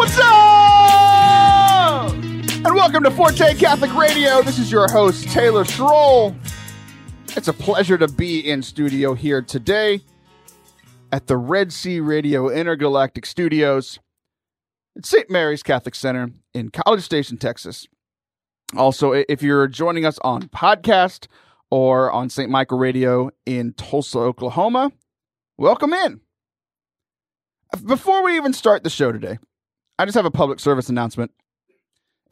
What's up? And welcome to Forte Catholic Radio. This is your host, Taylor Schroll. It's a pleasure to be in studio here today at the Red Sea Radio Intergalactic Studios at St. Mary's Catholic Center in College Station, Texas. Also, if you're joining us on podcast or on St. Michael Radio in Tulsa, Oklahoma, welcome in. Before we even start the show today, I just have a public service announcement.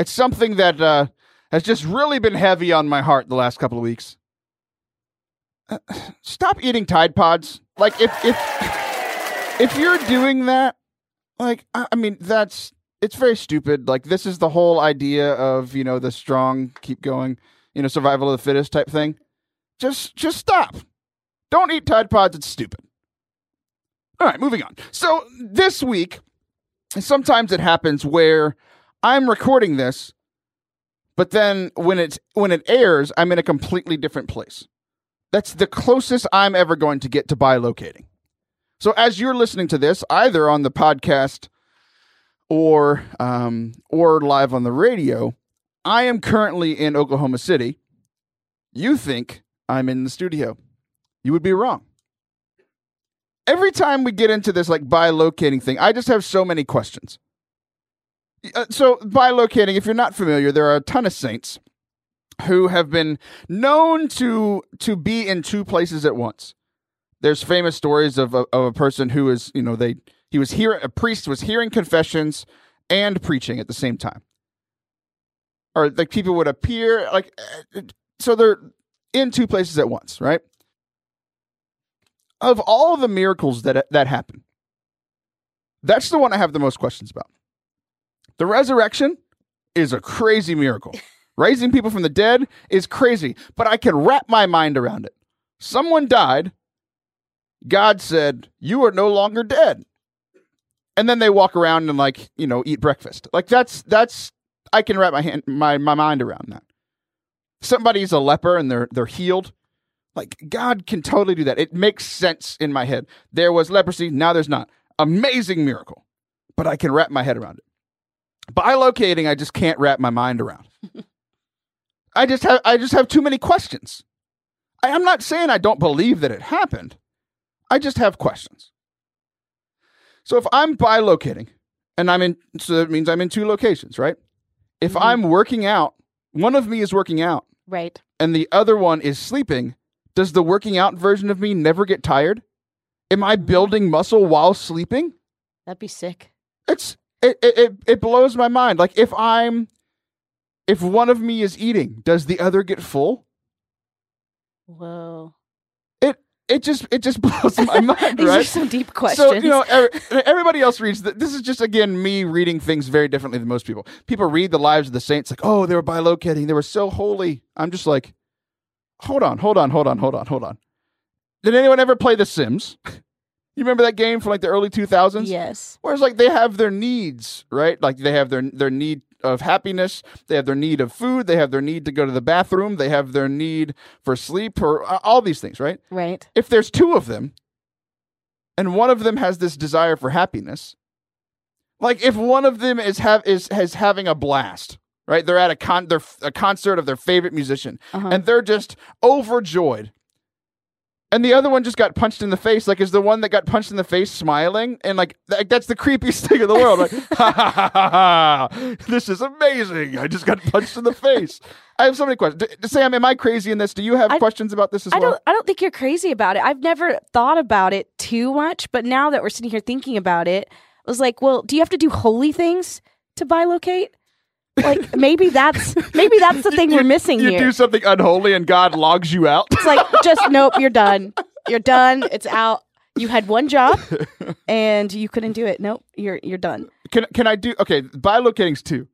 It's something that uh, has just really been heavy on my heart the last couple of weeks. Uh, stop eating Tide Pods. Like if if if you're doing that, like I, I mean that's it's very stupid. Like this is the whole idea of you know the strong keep going, you know survival of the fittest type thing. Just just stop. Don't eat Tide Pods. It's stupid. All right, moving on. So this week, sometimes it happens where I'm recording this, but then when it's when it airs, I'm in a completely different place. That's the closest I'm ever going to get to bilocating. So as you're listening to this, either on the podcast or um, or live on the radio, I am currently in Oklahoma City. You think I'm in the studio. You would be wrong every time we get into this like by locating thing, I just have so many questions. Uh, so bilocating, if you're not familiar, there are a ton of saints who have been known to to be in two places at once. There's famous stories of a, of a person who is, you know, they he was here a priest was hearing confessions and preaching at the same time. Or like people would appear like uh, so they're in two places at once, right? Of all the miracles that that happen, that's the one I have the most questions about. The resurrection is a crazy miracle. Raising people from the dead is crazy, but I can wrap my mind around it. Someone died. God said, "You are no longer dead." And then they walk around and like, you know, eat breakfast. Like that's that's I can wrap my hand my my mind around that. Somebody's a leper and they're they're healed. Like God can totally do that. It makes sense in my head. There was leprosy, now there's not. Amazing miracle. But I can wrap my head around it. Bilocating, I just can't wrap my mind around. I just have I just have too many questions. I, I'm not saying I don't believe that it happened. I just have questions. So if I'm bilocating and I'm in so that means I'm in two locations, right? If mm-hmm. I'm working out, one of me is working out. Right. And the other one is sleeping, does the working out version of me never get tired? Am I mm-hmm. building muscle while sleeping? That'd be sick. It's it, it it blows my mind. Like if I'm if one of me is eating, does the other get full? Whoa. It it just it just blows my mind. These right? are some deep questions. So you know, everybody else reads. The, this is just again me reading things very differently than most people. People read the lives of the saints like, oh, they were bilocating, they were so holy. I'm just like, hold on, hold on, hold on, hold on, hold on. Did anyone ever play The Sims? You remember that game from like the early 2000s? Yes. Where it's like they have their needs, right? Like they have their their need of happiness, they have their need of food, they have their need to go to the bathroom, they have their need for sleep or uh, all these things, right? Right. If there's two of them and one of them has this desire for happiness, like if one of them is have is has having a blast, right? They're at a con their a concert of their favorite musician, uh-huh. and they're just overjoyed. And the other one just got punched in the face. Like, is the one that got punched in the face smiling? And like, th- that's the creepiest thing in the world. Like, ha ha ha ha ha! This is amazing. I just got punched in the face. I have so many questions. D- Sam, am I crazy in this? Do you have I, questions about this as I well? Don't, I don't think you're crazy about it. I've never thought about it too much, but now that we're sitting here thinking about it, I was like, well, do you have to do holy things to bilocate? Like maybe that's maybe that's the thing you, we're missing you here. You do something unholy and God logs you out. It's like just nope, you're done. You're done. It's out. You had one job and you couldn't do it. Nope, you're you're done. Can can I do okay, bilocating's two.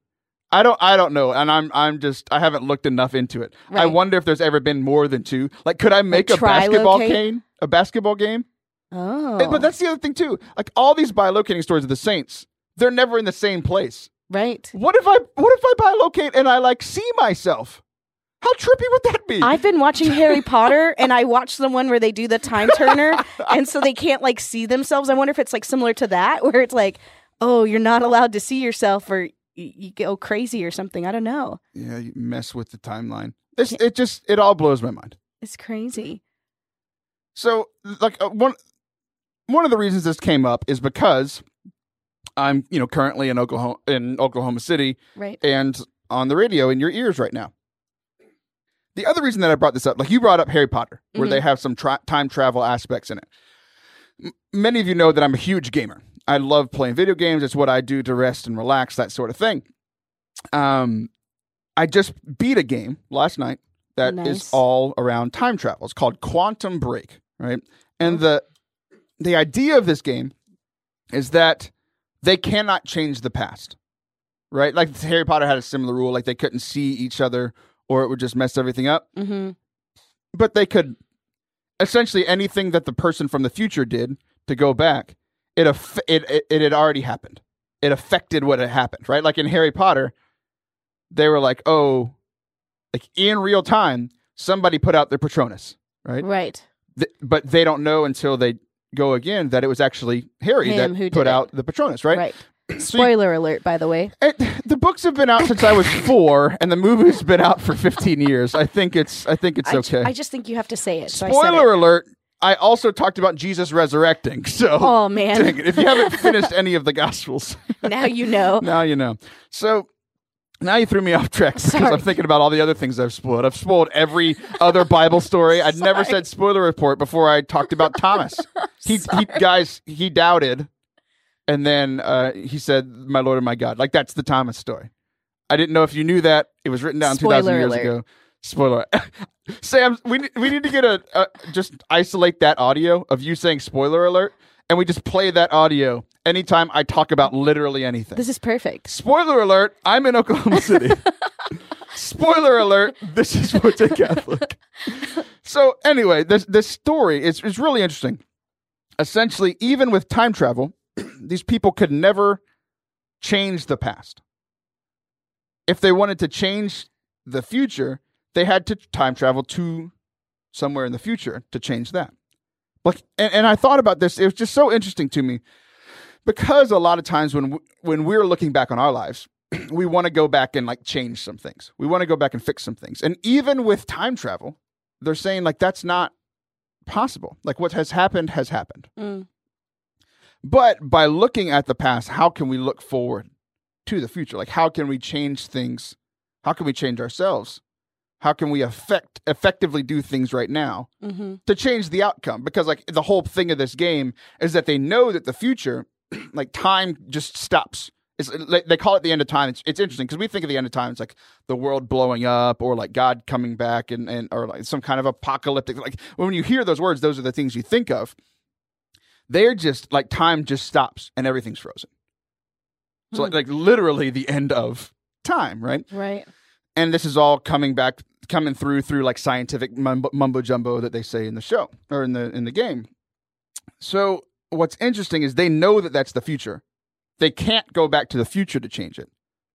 I don't I don't know and I'm I'm just I haven't looked enough into it. Right. I wonder if there's ever been more than two. Like could I make like a basketball game? A basketball game? Oh. But that's the other thing too. Like all these bilocating stories of the Saints, they're never in the same place. Right. What if I what if I bilocate and I like see myself? How trippy would that be? I've been watching Harry Potter and I watched the one where they do the time turner and so they can't like see themselves. I wonder if it's like similar to that where it's like oh, you're not allowed to see yourself or you, go crazy or something. I don't know. Yeah, you mess with the timeline. This it just it all blows my mind. It's crazy. So, like uh, one one of the reasons this came up is because I'm, you know, currently in Oklahoma in Oklahoma City Right. and on the radio in your ears right now. The other reason that I brought this up, like you brought up Harry Potter, where Mhm. they have some tra- time travel aspects in it. M- many of you know that I'm a huge gamer. I love playing video games. It's what I do to rest and relax, that sort of thing. Um, I just beat a game last night that is Nice. all around time travel. It's called Quantum Break, right? And the the idea of this game is that they cannot change the past, right? Like Harry Potter had a similar rule, like they couldn't see each other or it would just mess everything up. Mm-hmm. But they could essentially anything that the person from the future did to go back, it aff- it, it it had already happened. It affected what had happened, right? Like in Harry Potter, they were like, oh, like in real time, somebody put out their Patronus, right? Right. Th- but they don't know until they go again that it was actually Harry Him that who put did it. out the Patronus, right? Right. So you- Spoiler alert, by the way. it, the books have been out since I was four, and the movie's been out for fifteen years. I think it's I think it's I, ju- okay. I just think you have to say it. So I said Spoiler it. alert! I also talked about Jesus resurrecting. So Oh man. dang it, if you haven't finished any of the Gospels, now you know. now you know. So. Now you threw me off track because I'm thinking about all the other things I've spoiled. I've spoiled every other Bible story. I'd never said spoiler report before I talked about Thomas. he, he guys he doubted and then uh, he said my lord and my god. Like that's the thomas story. I didn't know if you knew that. It was written down 2000 years alert. ago. Spoiler sam we, we need to get a, a just isolate that audio of you saying spoiler alert and we just play that audio anytime i talk about literally anything. This is perfect. spoiler alert i'm in oklahoma city. Spoiler alert this is Forte catholic. So anyway this this story is, is really interesting. Essentially even with time travel these people could never change the past. If they wanted to change the future they had to time travel to somewhere in the future to change that like and, and i thought about this it was just so interesting to me because a lot of times when w- when we're looking back on our lives we want to go back and like change some things we want to go back and fix some things and even with time travel they're saying like that's not possible like what has happened has happened Mm. but by looking at the past, how can we look forward to the future? Like how can we change things? How can we change ourselves? How can we affect effectively do things right now Mm-hmm. to change the outcome? Because like the whole thing of this game is that they know that the future, like time just stops. It's they call it the end of time. It's, it's interesting because we think of the end of time. It's like the world blowing up or like God coming back and, and or like some kind of apocalyptic. Like when you hear those words, those are the things you think of they're just like time just stops and everything's frozen. So like, Hmm. like literally the end of time, right? Right. And this is all coming back, coming through through like scientific mumbo, jumbo that they say in the show or in the in the game. So what's interesting is they know that that's the future. They can't go back to the future to change it.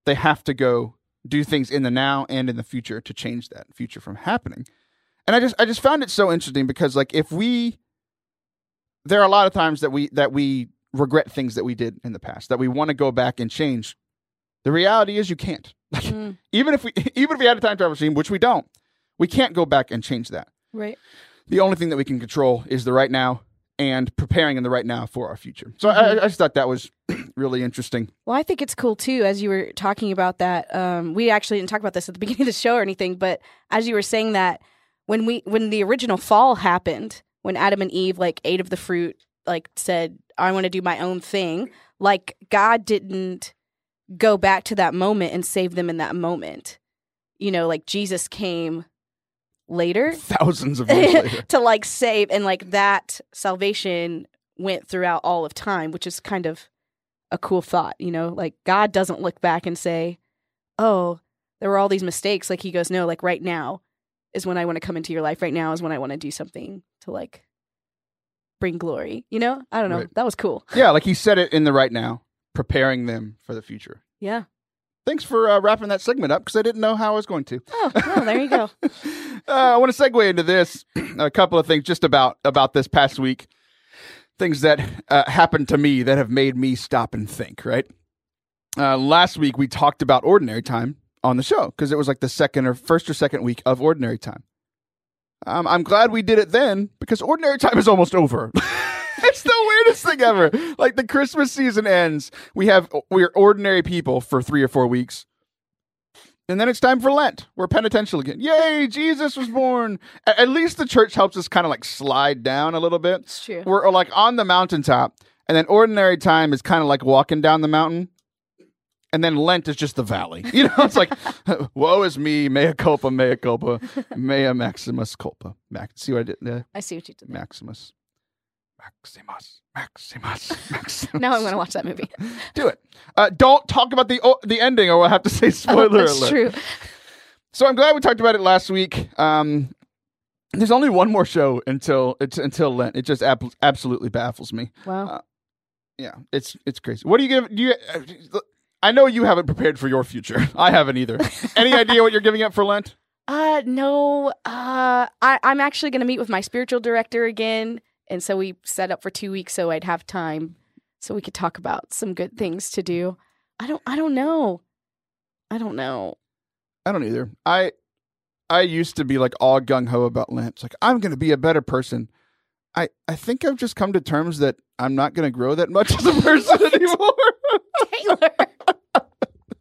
They have to go do things in the now and in the future to change that future from happening. And I just I just found it so interesting because like if we there are a lot of times that we that we regret things that we did in the past that we want to go back and change. The reality is you can't. Like Mm. even if we even if we had a time travel machine, which we don't, we can't go back and change that. Right. The only thing that we can control is the right now and preparing in the right now for our future. So I, I just thought that was really interesting. Well, I think it's cool too. As you were talking about that, um, we actually didn't talk about this at the beginning of the show or anything, but as you were saying that, when we when the original fall happened, when Adam and Eve like ate of the fruit, like said, "I want to do my own thing," like God didn't go back to that moment and save them in that moment. You know, like Jesus came later Thousands of years later. to like save and like that salvation went throughout all of time which is kind of a cool thought you know? Like god doesn't look back and say oh there were all these mistakes. Like he goes no like right now is when i want to come into your life. Right now is when i want to do something to like bring glory. You know? I don't know. Right. that was cool. Yeah, like he said it in the right now, preparing them for the future. yeah Thanks for uh, wrapping that segment up because I didn't know how I was going to. oh well there you go uh, I want to segue into this. a couple of things just about about this past week. things that uh, happened to me that have made me stop and think. Right. Uh, last week we talked about ordinary time on the show because it was like the second or first or second week of ordinary time. Um, I'm glad we did it then because ordinary time is almost over. it's the weirdest thing ever. Like the Christmas season ends, we have we're ordinary people for three or four weeks. And then it's time for Lent. We're penitential again. Yay, Jesus was born. A- At least the church helps us kind of like slide down a little bit. It's true. We're uh, like on the mountaintop, and then ordinary time is kind of like walking down the mountain. And then Lent is just the valley. You know, it's like, woe is me, mea culpa, mea culpa, mea maximus culpa. Max, see what I did there? I see what you did. there. Maximus. Maximus. Maximus. Maximus. Now I'm going to watch that movie. Do it. Uh, don't talk about the o- the ending, or we'll have to say spoiler alert. That's alert. true. So I'm glad we talked about it last week. Um, there's only one more show until it's until Lent. It just ab- absolutely baffles me. Wow. Uh, Yeah, it's it's crazy. What do you give? Do you? Uh, I know you haven't prepared for your future. I haven't either. Any idea what you're giving up for Lent? Uh no. Uh I I'm actually going to meet with my spiritual director again and so we set up for 2 weeks so I'd have time so we could talk about some good things to do. I don't I don't know. I don't know. I don't either. I I used to be like all gung ho about Lent. Like I'm going to be a better person. I I think I've just come to terms that I'm not going to grow that much as a person anymore. Taylor.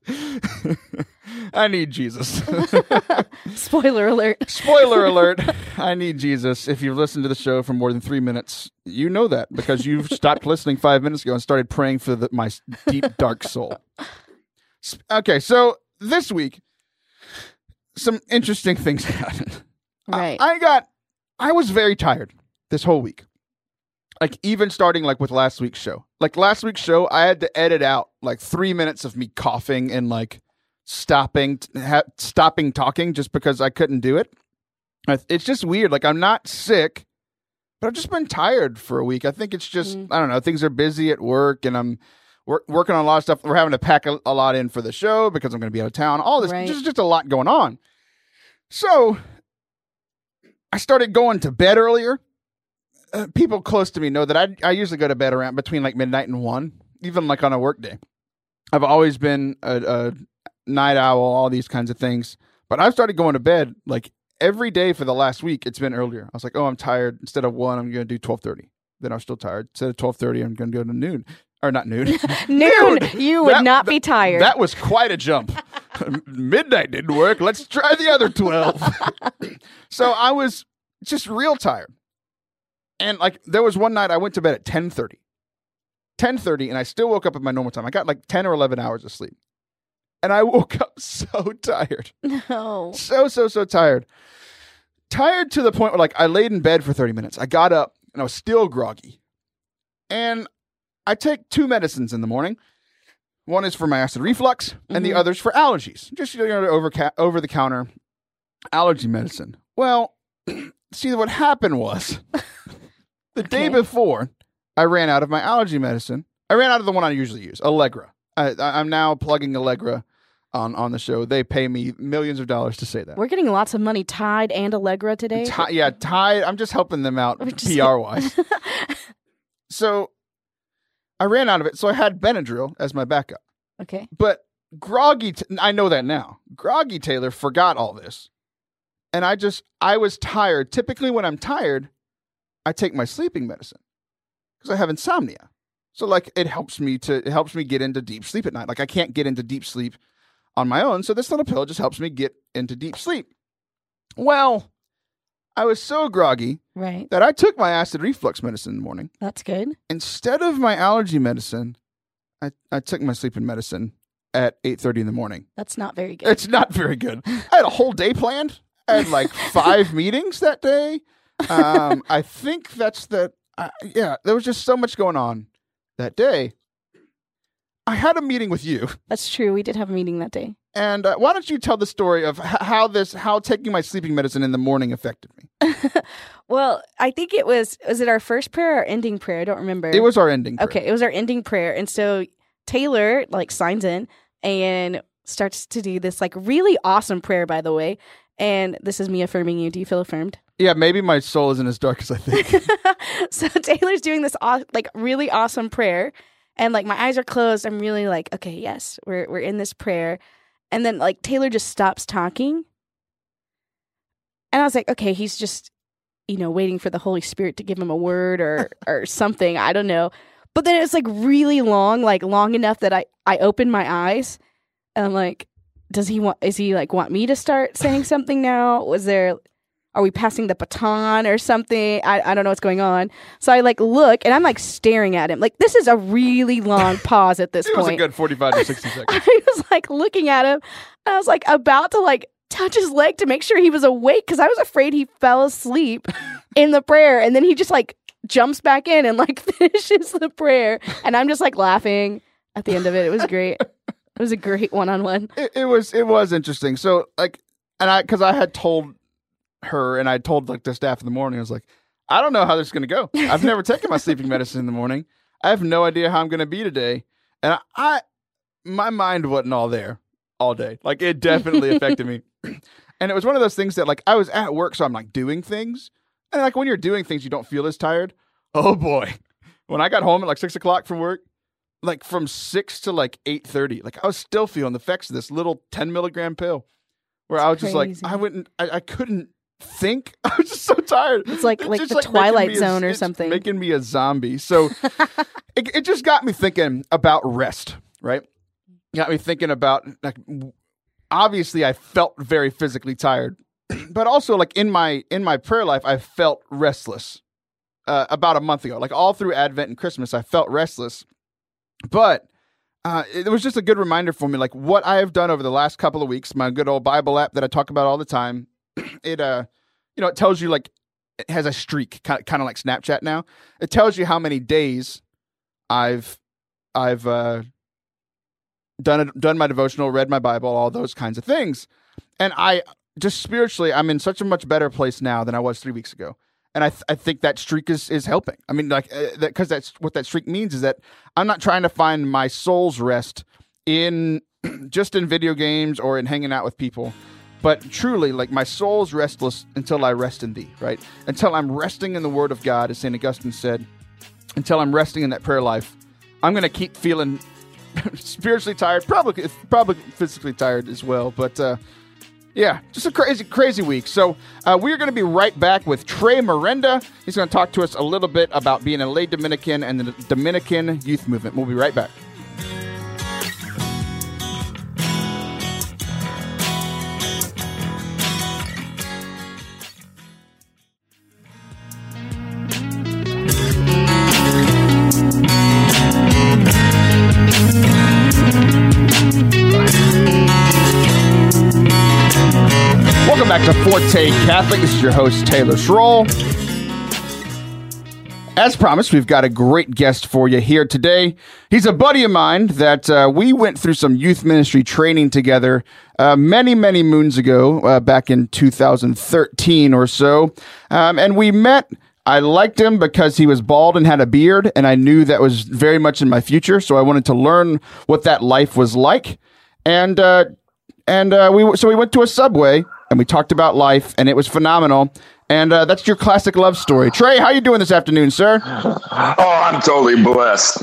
I need Jesus. Spoiler alert. Spoiler alert. I need Jesus. If you've listened to the show for more than three minutes, you know that because you've stopped listening five minutes ago and started praying for the, my deep, dark soul. Okay, so this week, some interesting things happened. I- Right. I got, I was very tired this whole week. Like, even starting like with last week's show. Like, last week's show, I had to edit out like three minutes of me coughing and like stopping, ha- stopping talking just because I couldn't do it. It's just weird. Like, I'm not sick, but I've just been tired for a week. I think it's just, Mm. I don't know, things are busy at work and I'm wor- working on a lot of stuff. We're having to pack a, a lot in for the show because I'm going to be out of town. All this, Right. just, just a lot going on. So I started going to bed earlier. Uh, people close to me know that I, I usually go to bed around between like midnight and one, even like on a work day. I've always been a, a night owl, all these kinds of things. But I've started going to bed like every day for the last week. It's been earlier. I was like, oh, I'm tired. Instead of one, I'm going to do twelve thirty. Then I'm still tired. Instead of twelve thirty, I'm going to go to noon or not noon. Noon. Dude, you would that- not be tired. That was quite a jump. Midnight didn't work. Let's try the other 12. so I was just real tired. And like there was one night I went to bed at 10:30. 10:30 and I still woke up at my normal time. I got like 10 or 11 hours of sleep. And I woke up so tired. no. So so so tired. Tired to the point where like I laid in bed for 30 minutes. I got up and I was still groggy. And I take two medicines in the morning. One is for my acid reflux, and the Mhm. other's for allergies. Just you know, over ca- over the counter allergy medicine. Well, see what happened was the day before I ran out of my allergy medicine. I ran out of the one I usually use, Allegra. I, I, I'm now plugging Allegra on on the show. They pay me millions of dollars to say that. We're getting lots of money Tide and Allegra today. Ti- yeah, Tide. I'm just helping them out PR wise. so I ran out of it, so I had Benadryl as my backup. okay. But Groggy, T- I know that now. Groggy Taylor forgot all this, and I just I was tired. Typically, when I'm tired, I take my sleeping medicine because I have insomnia. So like it helps me to it helps me get into deep sleep at night. Like I can't get into deep sleep on my own, so this little pill just helps me get into deep sleep. Well, I was so groggy Right. that I took my acid reflux medicine in the morning. That's good. Instead of my allergy medicine, I, I took my sleeping medicine at 8.30 in the morning. That's not very good. It's not very good. I had a whole day planned. I had like five meetings that day. Um, I think that's the, uh, yeah, there was just so much going on that day. I had a meeting with you. That's true. We did have a meeting that day. And uh, why don't you tell the story of h- how this, how taking my sleeping medicine in the morning affected me? well, I think it was was it our first prayer or ending prayer? I don't remember. It was our ending. prayer. okay. It was our ending prayer, and so Taylor like signs in and starts to do this like really awesome prayer. By the way, and this is me affirming you. Do you feel affirmed? Yeah, maybe my soul isn't as dark as I think. so Taylor's doing this aw- like really awesome prayer, and like my eyes are closed. I'm really like, okay, yes, we're we're in this prayer, and then like Taylor just stops talking, and I was like, okay, he's just you know waiting for the Holy Spirit to give him a word or or something. I don't know, but then it's like really long, like long enough that I I open my eyes, and I'm like, does he want? Is he like want me to start saying something now? Was there? Are we passing the baton or something? I, I don't know what's going on. So I like look and I'm like staring at him. Like this is a really long pause at this it point. It was a good 45 to 60 seconds. I was like looking at him. And I was like about to like touch his leg to make sure he was awake because I was afraid he fell asleep in the prayer. And then he just like jumps back in and like finishes the prayer. And I'm just like laughing at the end of it. It was great. It was a great one on one. It, it was it was interesting. So like, and I because I had told her and I told like the staff in the morning. I was like, I don't know how this is going to go. I've never taken my sleeping medicine in the morning. I have no idea how I'm going to be today. And I, I, my mind wasn't all there all day. Like it definitely affected me. And it was one of those things that like I was at work, so I'm like doing things. And like when you're doing things, you don't feel as tired. Oh boy. When I got home at like six o'clock from work, like from six to like eight thirty, like I was still feeling the effects of this little 10 milligram pill. Where I was just like. I wouldn't I, I couldn't think. I'm just so tired. It's like- like the making Twilight me a- Zone or it's something. Making me a zombie. So it, it just got me thinking about rest, right? Got me thinking about like obviously I felt very physically tired, but also like in my in my prayer life I felt restless. Uh, about a month ago, like all through Advent and Christmas, I felt restless. But uh, it was just a good reminder for me, like what I have done over the last couple of weeks. My good old Bible app that I talk about all the time. It uh, you know, it tells you like it has a streak, kind of like Snapchat now. It tells you how many days I've I've uh, done it, done my devotional, read my Bible, all those kinds of things, and I just spiritually, I'm in such a much better place now than I was three weeks ago. And I, th- I think that streak is, is helping. I mean, like, uh, that because that's what that streak means is that I'm not trying to find my soul's rest in just in video games or in hanging out with people, but truly, like, my soul's restless until I rest in Thee, right? Until I'm resting in the Word of God, as St. Augustine said, until I'm resting in that prayer life, I'm going to keep feeling spiritually tired, probably probably physically tired as well. But uh, yeah, just a crazy crazy week. So uh, we're going to be right back with Trey Miranda. He's going to talk to us a little bit about being a lay Dominican and the Dominican youth movement. We'll be right back. Forte Catholic. This is your host, Taylor Schroll. As promised, we've got a great guest for you here today. He's a buddy of mine that uh, we went through some youth ministry training together uh, many, many moons ago, uh, back in 2013 or so. Um, and we met. I liked him because he was bald and had a beard, and I knew that was very much in my future. So I wanted to learn what that life was like. And uh, and uh, we so we went to a subway and we talked about life, and it was phenomenal. And uh, that's your classic love story. Trey, how you doing this afternoon, sir? Oh, I'm totally blessed.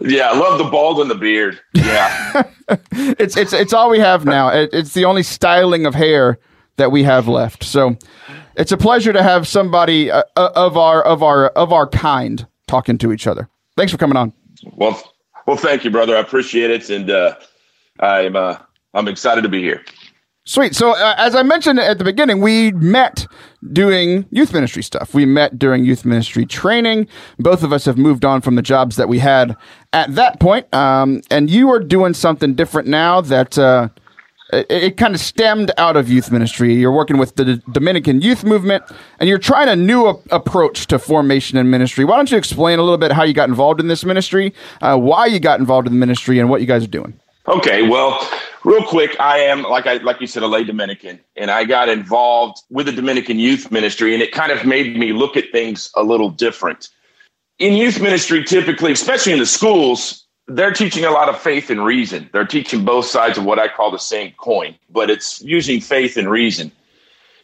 Yeah, I love the bald and the beard. Yeah. It's it's it's all we have now. It, it's the only styling of hair that we have left. So it's a pleasure to have somebody uh, uh, of our of our of our kind talking to each other. Thanks for coming on. well, well, thank you, brother. I appreciate it, and uh, I'm uh, I'm excited to be here. Sweet. So, uh, as I mentioned at the beginning, we met doing youth ministry stuff. We met during youth ministry training. Both of us have moved on from the jobs that we had at that point. Um, and you are doing something different now that uh, it, it kind of stemmed out of youth ministry. You're working with the Dominican youth movement, and you're trying a new a- approach to formation and ministry. Why don't you explain a little bit how you got involved in this ministry, uh, why you got involved in the ministry, and what you guys are doing? Okay, well, real quick, I am like I like you said, a lay Dominican, and I got involved with the Dominican youth ministry, and it kind of made me look at things a little different. In youth ministry, typically, especially in the schools, they're teaching a lot of faith and reason. They're teaching both sides of what I call the same coin, but it's using faith and reason.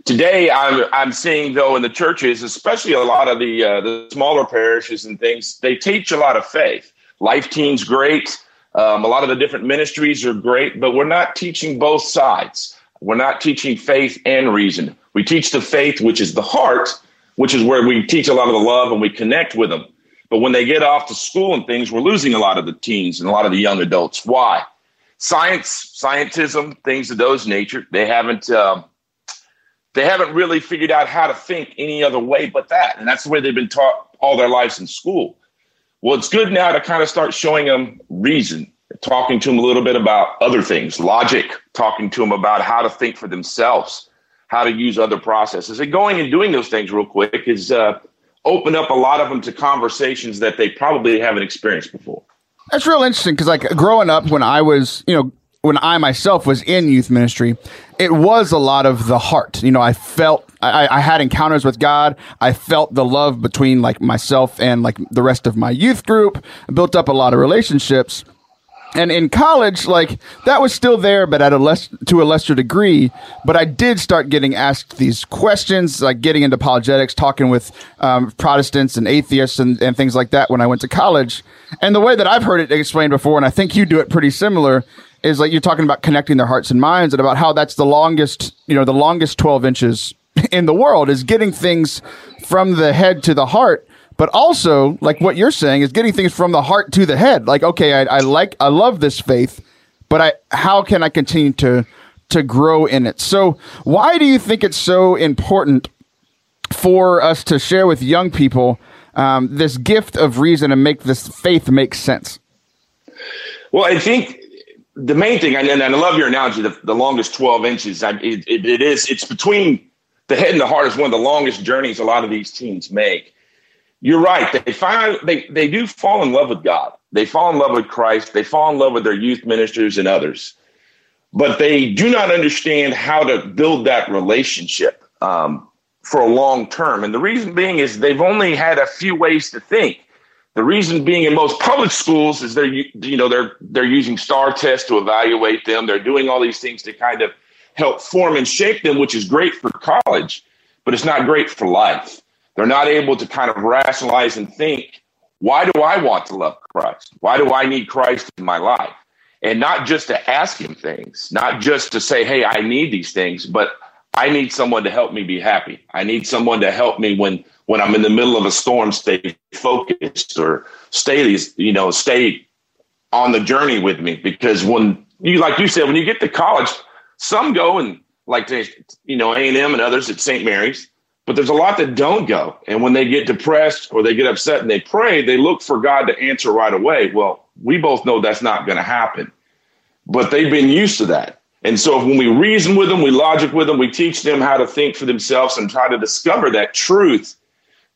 Today, I'm I'm seeing though in the churches, especially a lot of the uh, the smaller parishes and things, they teach a lot of faith. Life Teen's great. Um, a lot of the different ministries are great, but we're not teaching both sides. We're not teaching faith and reason. We teach the faith, which is the heart, which is where we teach a lot of the love and we connect with them. But when they get off to school and things, we're losing a lot of the teens and a lot of the young adults. Why? Science, scientism, things of those nature. They haven't um, they haven't really figured out how to think any other way but that, and that's the way they've been taught all their lives in school. Well, it's good now to kind of start showing them reason, talking to them a little bit about other things, logic, talking to them about how to think for themselves, how to use other processes, and going and doing those things real quick is uh, open up a lot of them to conversations that they probably haven't experienced before. That's real interesting because, like, growing up when I was, you know, when I myself was in youth ministry, it was a lot of the heart. You know, I felt I, I, had encounters with God. I felt the love between like myself and like the rest of my youth group. I built up a lot of relationships and in college like that was still there but at a less to a lesser degree but i did start getting asked these questions like getting into apologetics talking with um, protestants and atheists and, and things like that when i went to college and the way that i've heard it explained before and i think you do it pretty similar is like you're talking about connecting their hearts and minds and about how that's the longest you know the longest 12 inches in the world is getting things from the head to the heart but also like what you're saying is getting things from the heart to the head. Like okay I, I like i love this faith but i how can i continue to to grow in it? So why do you think it's so important for us to share with young people um, this gift of reason and make this faith make sense? Well i think the main thing and, and i love your analogy the, the longest 12 inches I, it, it, it is it's between the head and the heart is one of the longest journeys a lot of these teens make you're right. They find they they do fall in love with God. They fall in love with Christ. They fall in love with their youth ministers and others, but they do not understand how to build that relationship um, for a long term. And the reason being is they've only had a few ways to think. The reason being in most public schools is they're you know they're they're using STAAR tests to evaluate them. They're doing all these things to kind of help form and shape them, which is great for college, but it's not great for life. They're not able to kind of rationalize and think, why do I want to love Christ? Why do I need Christ in my life? And not just to ask him things, not just to say, hey, I need these things, but I need someone to help me be happy. I need someone to help me when when I'm in the middle of a storm, stay focused or stay you know, stay on the journey with me. Because when you like you said, when you get to college, some go and like to, you know, A and M and others at St. Mary's, but there's a lot that don't go. And when they get depressed or they get upset and they pray, they look for God to answer right away. Well, we both know that's not going to happen. But they've been used to that. And so when we reason with them, we logic with them, we teach them how to think for themselves and try to discover that truth,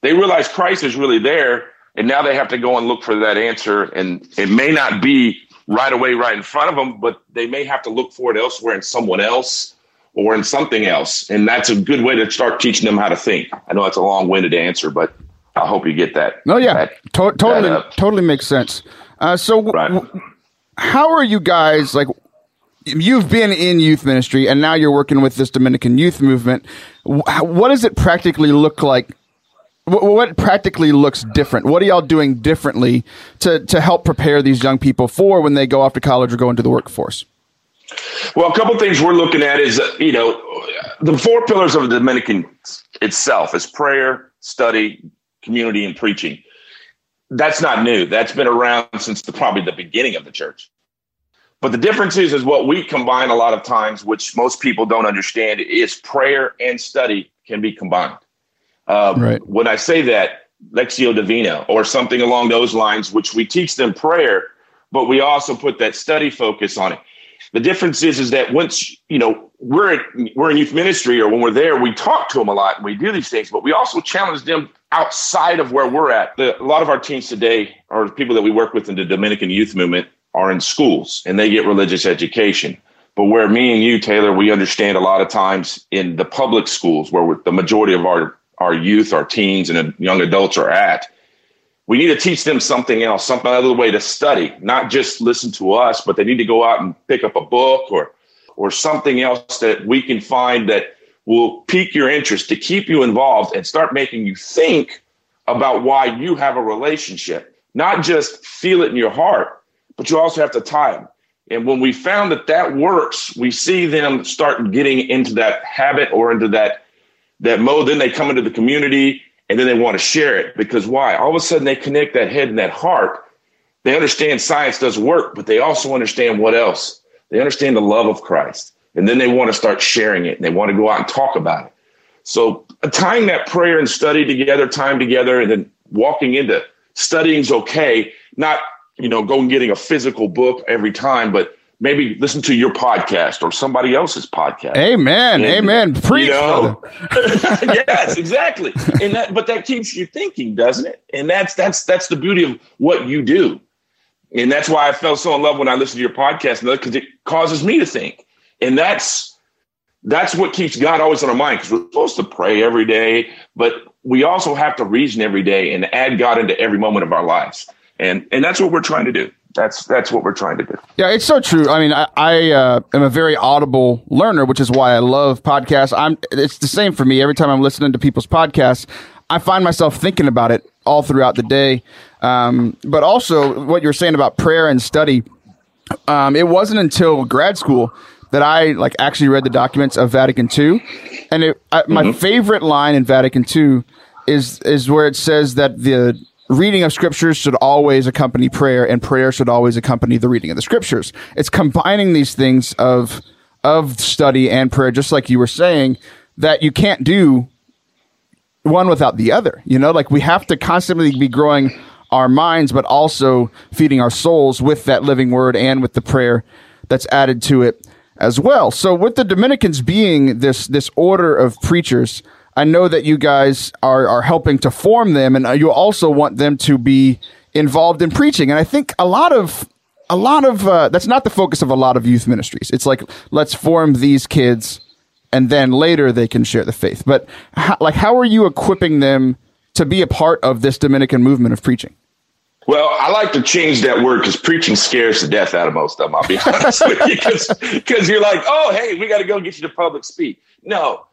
they realize Christ is really there. And now they have to go and look for that answer. And it may not be right away, right in front of them, but they may have to look for it elsewhere in someone else or in something else. And that's a good way to start teaching them how to think. I know that's a long winded answer, but I hope you get that. No, yeah, that, to- totally, that totally makes sense. Uh, so, right. w- how are you guys like? You've been in youth ministry, and now you're working with this Dominican youth movement. What does it practically look like? What practically looks different? What are y'all doing differently to to help prepare these young people for when they go off to college or go into the workforce? Well, a couple things we're looking at is, uh, you know, the four pillars of the Dominican itself is prayer, study, community, and preaching. That's not new. That's been around since the, probably the beginning of the church. But the difference is, is what we combine a lot of times, which most people don't understand, is prayer and study can be combined. Um, right. When I say that, Lectio Divina or something along those lines, which we teach them prayer, but we also put that study focus on it. The difference is, is that once you know we're in, we're in youth ministry, or when we're there, we talk to them a lot and we do these things, but we also challenge them outside of where we're at. The, a lot of our teams today, or people that we work with in the Dominican youth movement, are in schools and they get religious education. But where me and you, Taylor, we understand a lot of times in the public schools where the majority of our our youth, our teens, and young adults are at, we need to teach them something else, some other way to study, not just listen to us, but they need to go out and pick up a book or or something else that we can find that will pique your interest to keep you involved and start making you think about why you have a relationship, not just feel it in your heart, but you also have to tie them. And when we found that that works, we see them start getting into that habit or into that that mode. Then they come into the community and then they want to share it because why? All of a sudden they connect that head and that heart. They understand science does work, but they also understand what else? They understand the love of Christ. And then they want to start sharing it and they want to go out and talk about it. So uh, tying that prayer and study together, time together, and then walking into studying's okay. Not, you know, going getting a physical book every time, but maybe listen to your podcast or somebody else's podcast. Amen. And, Amen. Preach. You know, yes, exactly. And that, but that keeps you thinking, doesn't it? And that's that's that's the beauty of what you do. And that's why I fell so in love when I listened to your podcast, because it causes me to think. And that's that's what keeps God always on our mind because we're supposed to pray every day, but we also have to reason every day and add God into every moment of our lives. And and that's what we're trying to do. That's that's what we're trying to do. Yeah, it's so true. I mean, I, I uh, am a very audible learner, which is why I love podcasts. I'm. It's the same for me. Every time I'm listening to people's podcasts, I find myself thinking about it all throughout the day. Um, but also, what you're saying about prayer and study. Um, it wasn't until grad school that I like actually read the documents of Vatican II, and it, I, my mm-hmm. favorite line in Vatican II is is where it says that the reading of scriptures should always accompany prayer, and prayer should always accompany the reading of the scriptures. It's combining these things of of study and prayer, just like you were saying, that you can't do one without the other. You know, like we have to constantly be growing our minds, but also feeding our souls with that living word and with the prayer that's added to it as well. So with the Dominicans being this this order of preachers, I know that you guys are are helping to form them, and you also want them to be involved in preaching. And I think a lot of a lot of uh, that's not the focus of a lot of youth ministries. It's like let's form these kids, and then later they can share the faith. But how, like, how are you equipping them to be a part of this Dominican movement of preaching? Well, I like to change that word because preaching scares the death out of most of them. I'll be honest with you, because you're like, oh, hey, we got to go get you to public speak. No,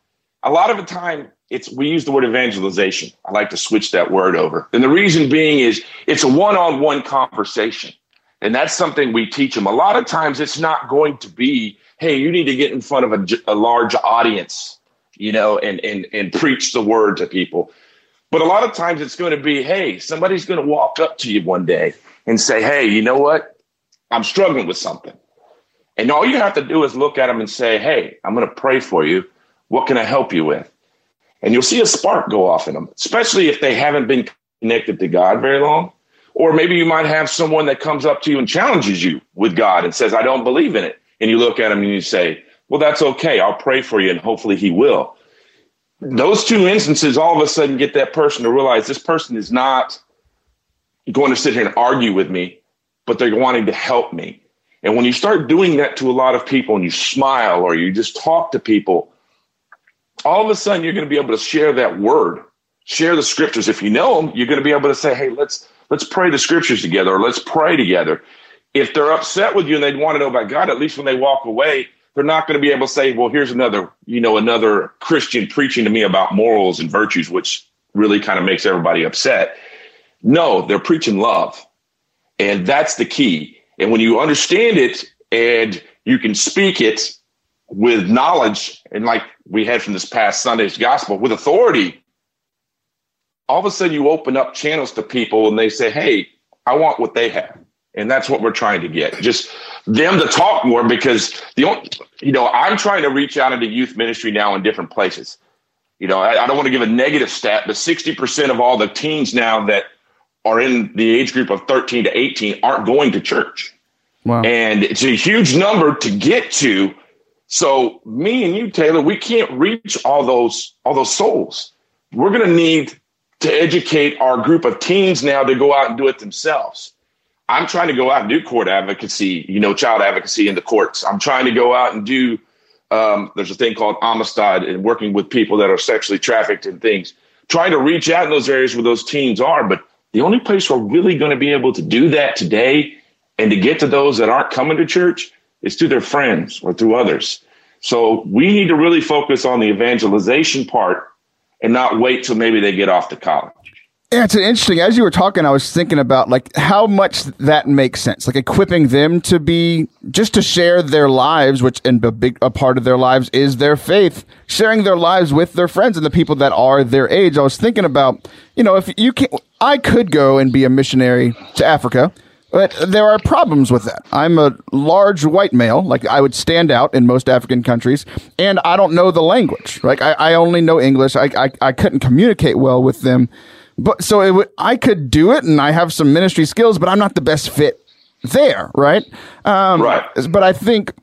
a lot of the time it's we use the word evangelization. I like to switch that word over, and the reason being is it's a one-on-one conversation, and that's something we teach them. A lot of times it's not going to be, hey, you need to get in front of a, a large audience, you know, and and and preach the word to people. But a lot of times it's going to be, hey, somebody's going to walk up to you one day and say, hey, you know what? I'm struggling with something. And all you have to do is look at them and say, hey, I'm going to pray for you. What can I help you with? And you'll see a spark go off in them, especially if they haven't been connected to God very long. Or maybe you might have someone that comes up to you and challenges you with God and says, I don't believe in it. And you look at them and you say, well, that's okay. I'll pray for you and hopefully he will those two instances all of a sudden get that person to realize this person is not going to sit here and argue with me, but they're wanting to help me. And when you start doing that to a lot of people and you smile or you just talk to people, all of a sudden you're going to be able to share that word, share the scriptures. If you know them, you're going to be able to say, "Hey, let's let's pray the scriptures together, or let's pray together." If they're upset with you and they want to know about God, at least when they walk away, they're not going to be able to say, well, here's another, you know, another Christian preaching to me about morals and virtues, which really kind of makes everybody upset. No, they're preaching love. And that's the key. And when you understand it and you can speak it with knowledge, and like we had from this past Sunday's gospel, with authority, all of a sudden you open up channels to people and they say, hey, I want what they have. And that's what we're trying to get. Just them to talk more because the only, you know, I'm trying to reach out into youth ministry now in different places. You know, I, I don't want to give a negative stat, but 60% of all the teens now that are in the age group of 13 to 18 aren't going to church. Wow. And it's a huge number to get to. So me and you, Taylor, we can't reach all those all those souls. We're going to need to educate our group of teens now to go out and do it themselves. I'm trying to go out and do court advocacy, you know, child advocacy in the courts. I'm trying to go out and do, um, there's a thing called Amistad and working with people that are sexually trafficked and things, trying to reach out in those areas where those teens are. But the only place we're really going to be able to do that today and to get to those that aren't coming to church is through their friends or through others. So we need to really focus on the evangelization part and not wait till maybe they get off to college. Yeah, it's interesting. As you were talking, I was thinking about like how much that makes sense. Like equipping them to be just to share their lives, which and a big a part of their lives is their faith, sharing their lives with their friends and the people that are their age. I was thinking about, you know, if you can, I could go and be a missionary to Africa, but there are problems with that. I'm a large white male, like I would stand out in most African countries, and I don't know the language. Like I, I only know English. I, I I couldn't communicate well with them but so it would, I could do it and I have some ministry skills, but I'm not the best fit there, right? Um, right. But I think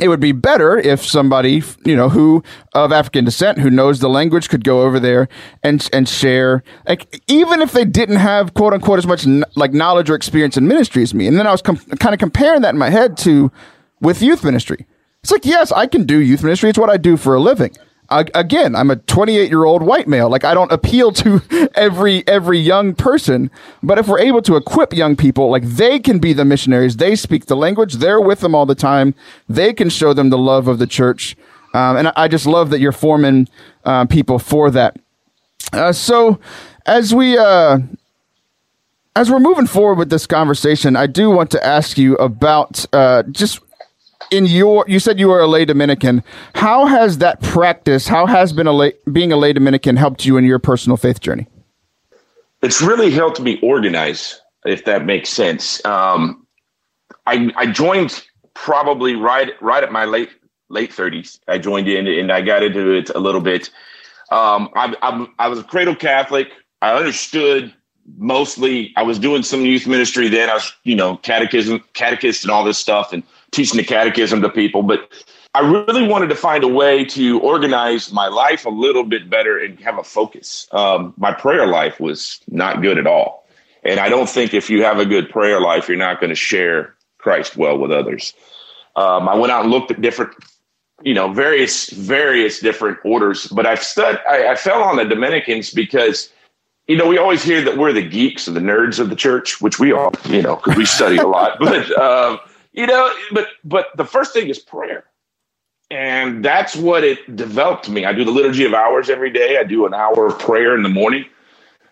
it would be better if somebody, you know, who of African descent who knows the language could go over there and and share, like even if they didn't have quote unquote as much like knowledge or experience in ministry as me. And then I was com- kind of comparing that in my head to with youth ministry. It's like yes, I can do youth ministry. It's what I do for a living again, I'm a 28 year old white male. Like I don't appeal to every every young person, but if we're able to equip young people, like they can be the missionaries. They speak the language. They're with them all the time. They can show them the love of the church. Um, and I just love that you're forming uh, people for that. Uh, so as we uh, as we're moving forward with this conversation, I do want to ask you about uh, just in your you said you were a lay Dominican. How has that practice, how has been a lay, being a lay Dominican helped you in your personal faith journey? It's really helped me organize, if that makes sense. Um, I, I joined probably right right at my late late thirties. I joined in and I got into it a little bit. Um, I, I, I was a cradle Catholic. I understood mostly. I was doing some youth ministry then. I was, you know, catechism, catechist, and all this stuff, and teaching the catechism to people, but I really wanted to find a way to organize my life a little bit better and have a focus. Um, my prayer life was not good at all. And I don't think if you have a good prayer life, you're not going to share Christ well with others. Um, I went out and looked at different, you know, various, various different orders, but I've stud, I, I fell on the Dominicans because, you know, we always hear that we're the geeks and the nerds of the church, which we are, you know, because we study a lot, but, um, you know, but but the first thing is prayer. And that's what it developed me. I do the liturgy of hours every day. I do an hour of prayer in the morning.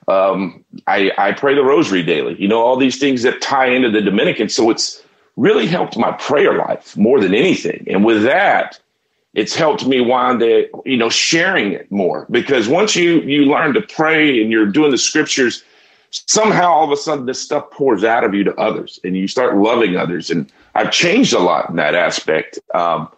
Um, I, I pray the rosary daily. You know, all these things that tie into the Dominican. So it's really helped my prayer life more than anything. And with that, it's helped me wind it, you know, sharing it more because once you you learn to pray and you're doing the scriptures, somehow all of a sudden this stuff pours out of you to others and you start loving others. And I've changed a lot in that aspect. Um,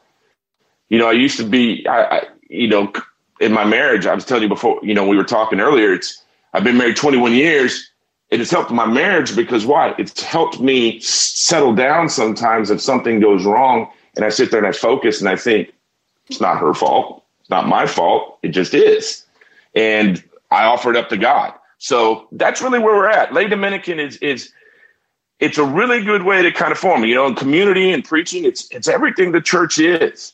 you know, I used to be, I, I, you know, in my marriage, I was telling you before, you know, we were talking earlier, it's, I've been married 21 years. It has helped my marriage because why? It's helped me settle down sometimes if something goes wrong and I sit there and I focus and I think it's not her fault. It's not my fault. It just is. And I offer it up to God. So that's really where we're at. Lay Dominican is is it's a really good way to kind of form. You know, in community and preaching, it's it's everything the church is.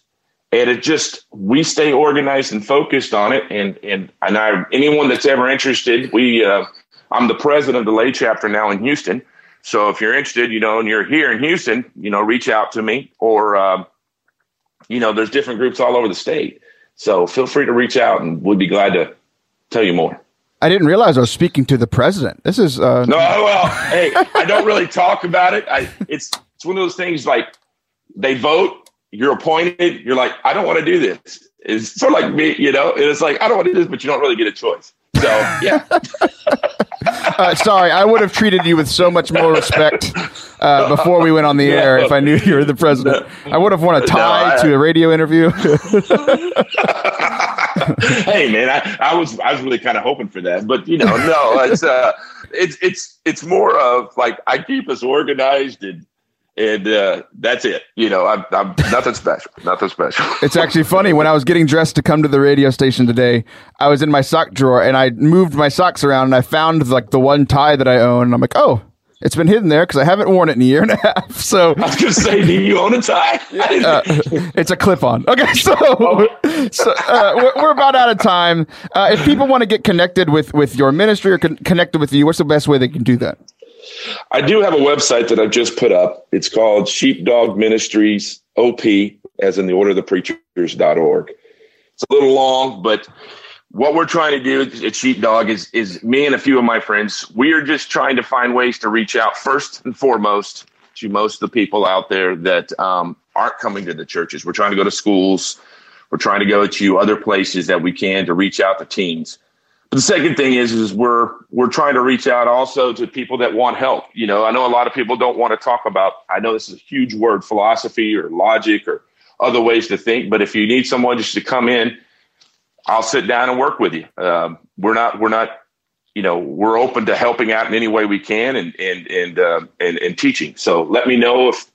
And it just we stay organized and focused on it. And and and I anyone that's ever interested, we uh, I'm the president of the lay chapter now in Houston. So if you're interested, you know, and you're here in Houston, you know, reach out to me or um, you know, there's different groups all over the state. So feel free to reach out and we'd be glad to tell you more. I didn't realize I was speaking to the president. This is uh, no. Well, hey, I don't really talk about it. I it's it's one of those things like they vote, you're appointed, you're like, I don't want to do this. It's sort of like me, you know. It's like I don't want to do this, but you don't really get a choice. So yeah. uh, sorry, I would have treated you with so much more respect uh, before we went on the air if I knew you were the president. I would have won a tie no, I, to a radio interview. hey man, I, I, was I was really kind of hoping for that, but you know, no, it's uh, it's it's it's more of like I keep us organized and and uh, that's it. You know, I'm, I'm nothing special. Nothing special. it's actually funny when I was getting dressed to come to the radio station today. I was in my sock drawer and I moved my socks around and I found like the one tie that I own. And I'm like, oh, it's been hidden there because I haven't worn it in a year and a half. So I was going to say, do you own a tie? uh, it's a clip-on. Okay, so oh. so uh, we're, we're, about out of time. Uh, if people want to get connected with with your ministry or con- connected with you, what's the best way they can do that? I do have a website that I've just put up. It's called Sheepdog Ministries OP as in the order of the preachers.org. It's a little long, but what we're trying to do at Sheepdog is is me and a few of my friends. We are just trying to find ways to reach out first and foremost to most of the people out there that um, aren't coming to the churches. We're trying to go to schools. We're trying to go to other places that we can to reach out to teens. The second thing is, is we're we're trying to reach out also to people that want help. You know, I know a lot of people don't want to talk about. I know this is a huge word, philosophy or logic or other ways to think. But if you need someone just to come in, I'll sit down and work with you. Um, we're not we're not you know we're open to helping out in any way we can and and and uh, and, and teaching. So let me know if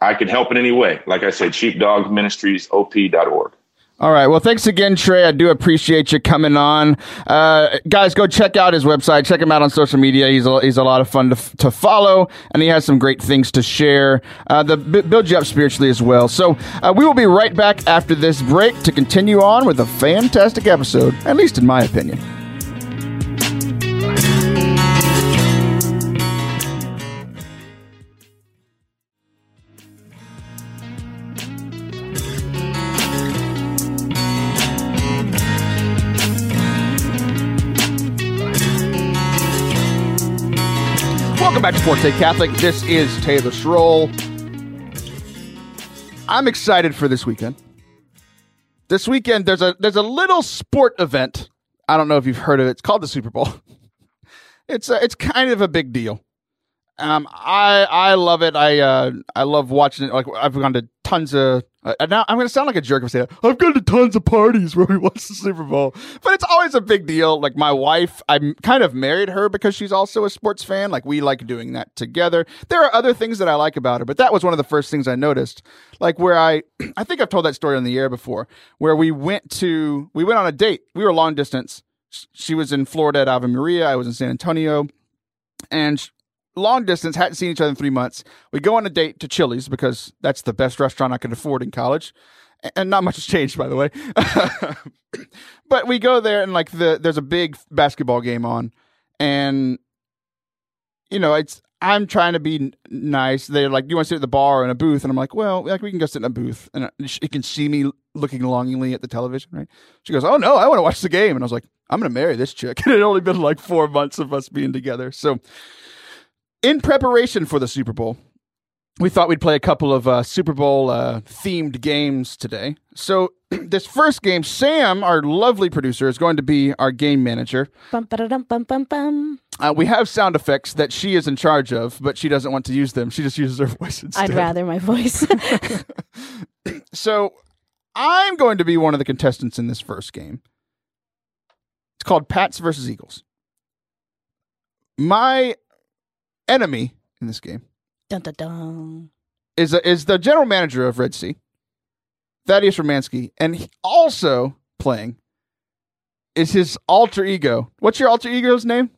I can help in any way. Like I said, sheepdogministriesop.org. All right. Well, thanks again, Trey. I do appreciate you coming on. Uh, guys, go check out his website. Check him out on social media. He's a, he's a lot of fun to, to follow, and he has some great things to share. Uh, the build you up spiritually as well. So uh, we will be right back after this break to continue on with a fantastic episode, at least in my opinion. Back to Forte Catholic. This is Taylor Schroll. I'm excited for this weekend. This weekend, there's a there's a little sport event. I don't know if you've heard of it. It's called the Super Bowl. It's a, it's kind of a big deal. Um, I I love it. I uh I love watching it. Like I've gone to tons of. Uh, now I'm to sound like a jerk if I say that. I've gone to tons of parties where we watch the Super Bowl, but it's always a big deal. Like my wife, I kind of married her because she's also a sports fan. Like we like doing that together. There are other things that I like about her, but that was one of the first things I noticed. Like where I, I think I've told that story on the air before, where we went to, we went on a date. We were long distance. She was in Florida at Ave Maria. I was in San Antonio and long distance, hadn't seen each other in three months. We go on a date to Chili's because that's the best restaurant I could afford in college. And not much has changed, by the way. but we go there and like the there's a big basketball game on, and you know it's I'm trying to be nice. They're like, "Do you want to sit at the bar in a booth?" And I'm like, "Well, like we can go sit in a booth, and uh, she can see me looking longingly at the television, right?" She goes, "Oh no, I want to watch the game," and I was like, "I'm going to marry this chick." And it had only been like four months of us being together, so in preparation for the Super Bowl, we thought we'd play a couple of uh, Super Bowl uh, themed games today. So, this first game, Sam, our lovely producer, is going to be our game manager. Bum, bum, bum, bum. Uh, we have sound effects that she is in charge of, but she doesn't want to use them. She just uses her voice instead. I'd rather my voice. so, I'm going to be one of the contestants in this first game. It's called Pats versus Eagles. My enemy in this game dun, dun, dun. is a, is the general manager of Red Sea, Thaddeus Romansky, and he also playing is his alter ego. What's your alter ego's name?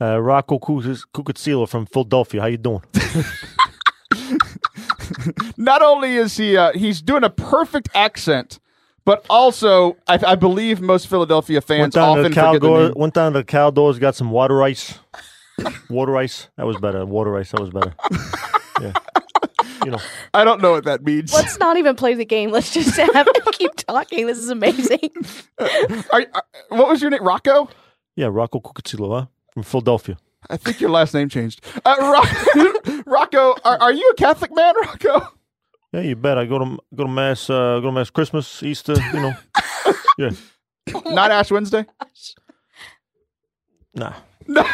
Uh, Rocco Cucuzzillo from Philadelphia. How you doing? Not only is he uh, he's doing a perfect accent, but also I, I believe most Philadelphia fans went down often to the cow forget the name. went down to the cow doors, got some water ice. water ice. That was better. Water ice. That was better. Yeah. You know. I don't know what that means. Let's not even play the game. Let's just have keep talking. This is amazing. Are, are- what was your name? Rocco? Yeah, Rocco Cucuzzillo, huh? From Philadelphia. I think your last name changed. Uh, Rock- Rocco, are, are you a Catholic man, Rocco? Yeah, you bet. I go to go to mass. Uh, go to mass Christmas, Easter. You know. yeah. Not Ash Wednesday? Nah. Nah.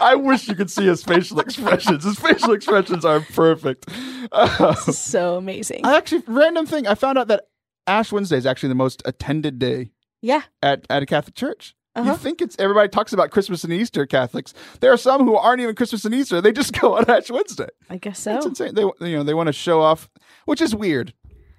I wish you could see his facial expressions. His facial expressions are perfect. Uh, so amazing. I actually, random thing, I found out that Ash Wednesday is actually the most attended day yeah. at, at a Catholic church. Uh-huh. You think it's everybody talks about Christmas and Easter Catholics. There are some who aren't even Christmas and Easter. They just go on Ash Wednesday. I guess so. It's insane. They you know they want to show off, which is weird.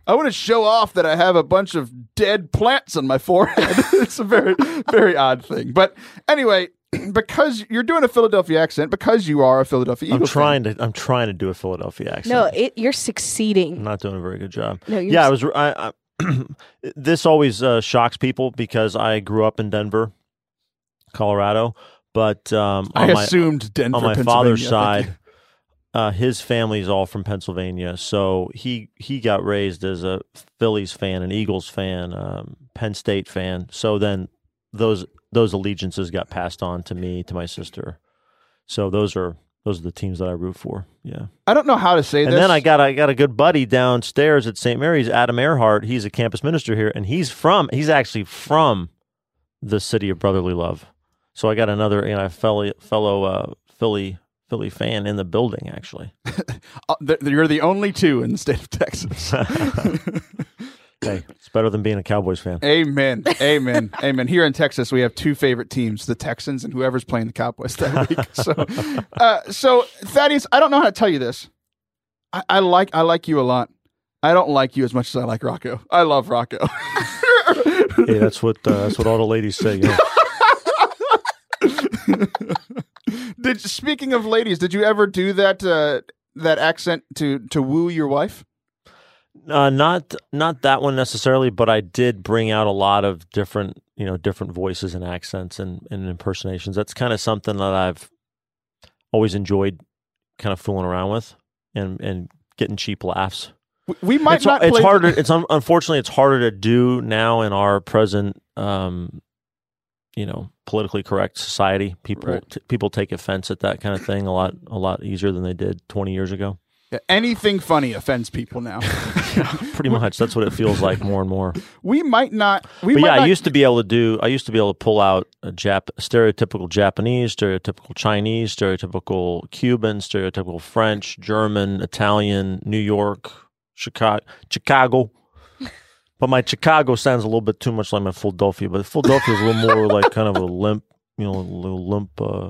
I want to show off that I have a bunch of dead plants on my forehead. it's a very very odd thing. But anyway, because you're doing a Philadelphia accent, because you are a Philadelphia I'm Eagles trying to. I'm trying to do a Philadelphia accent. No, it, you're succeeding. I'm succeeding. not doing a very good job. No, you're yeah, I s- was. I, I, this always uh, shocks people because I grew up in Denver, Colorado, but um, I on my assumed Denver, on my father's side, uh, his family's all from Pennsylvania, so he he got raised as a Phillies fan, an Eagles fan, um, Penn State fan. So then those those allegiances got passed on to me, to my sister. So those are those are the teams that I root for. Yeah. I don't know how to say And this. then I got I got a good buddy downstairs at St. Mary's, Adam Earhart. He's a campus minister here, and he's from he's actually from the city of brotherly love. So I got another you know fellow fellow uh, Philly Philly fan in the building actually. Uh, you're the only two in the state of Texas. hey, it's better than being a Cowboys fan. Amen. Amen. Amen. Here in Texas, we have two favorite teams, the Texans and whoever's playing the Cowboys that week. So, uh, so Thaddeus, I don't know how to tell you this. I, I like I like you a lot. I don't like you as much as I like Rocco. I love Rocco. Hey, that's what uh, that's what all the ladies say. Did speaking of ladies, did you ever do that uh, that accent to to woo your wife? Uh, not not that one necessarily, but I did bring out a lot of different you know different voices and accents and, and impersonations. That's kind of something that I've always enjoyed, kind of fooling around with and and getting cheap laughs. We- might it's, not. it's harder. It's un, unfortunately it's harder to do now in our present, um, you know, politically correct society. People Right. t- people take offense at that kind of thing a lot a lot easier than they did twenty years ago. Yeah, anything funny offends people now. Pretty much, that's what it feels like more and more. we might not. We but might yeah, not, I used to be able to do. I used to be able to pull out a Jap, stereotypical Japanese, stereotypical Chinese, stereotypical Cuban, stereotypical French, German, Italian, New York, Chicago, Chicago. But my Chicago sounds a little bit too much like my Philadelphia. But Philadelphia is a little more like kind of a limp, you know, a little limp uh,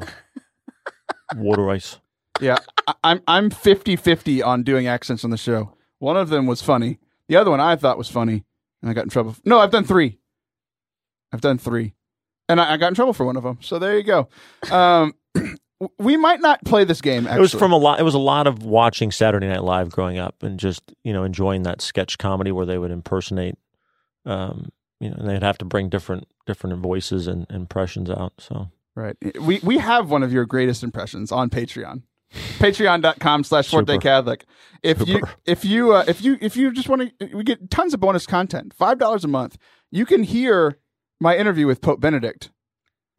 water ice. Yeah, I, I'm I'm 50-50 on doing accents on the show. One of them was funny. The other one I thought was funny, and I got in trouble. No, I've done three. I've done three, and I, I got in trouble for one of them. So there you go. Um, we might not play this game. Actually. It was from a lot. It was a lot of watching Saturday Night Live growing up, and just you know enjoying that sketch comedy where they would impersonate, um, you know, and they'd have to bring different different voices and impressions out. So right. We we have one of your greatest impressions on Patreon. Patreon.com slash Forte Super. Catholic. If you if you uh, if you if you just want to, we get tons of bonus content. Five dollars a month. You can hear my interview with Pope Benedict